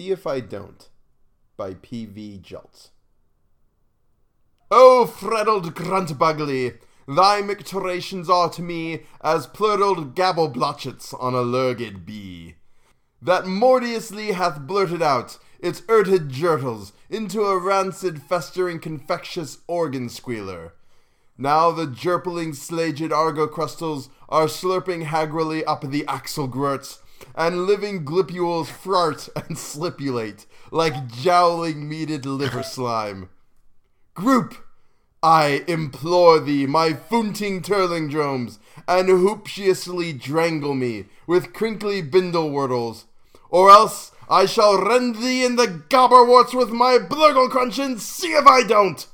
See If I Don't by P.V. Jeltz. O oh, freddled gruntbuggly, thy micturations are to me as plurled gabble-blotchets on a lurgid bee, that mortiously hath blurted out its urted jurtles into a rancid, festering, confectious organ squealer. Now the jerpling, slaged argo-crustals are slurping hagrily up the axle grurts, and living glippules frart and slipulate like jowling meated liver slime. Groop, I implore thee, my foonting turlingdromes, and hooptiously drangle me with crinkly bindlewurdles, or else I shall rend thee in the gobberworts with my blurgle crunch and see if I don't!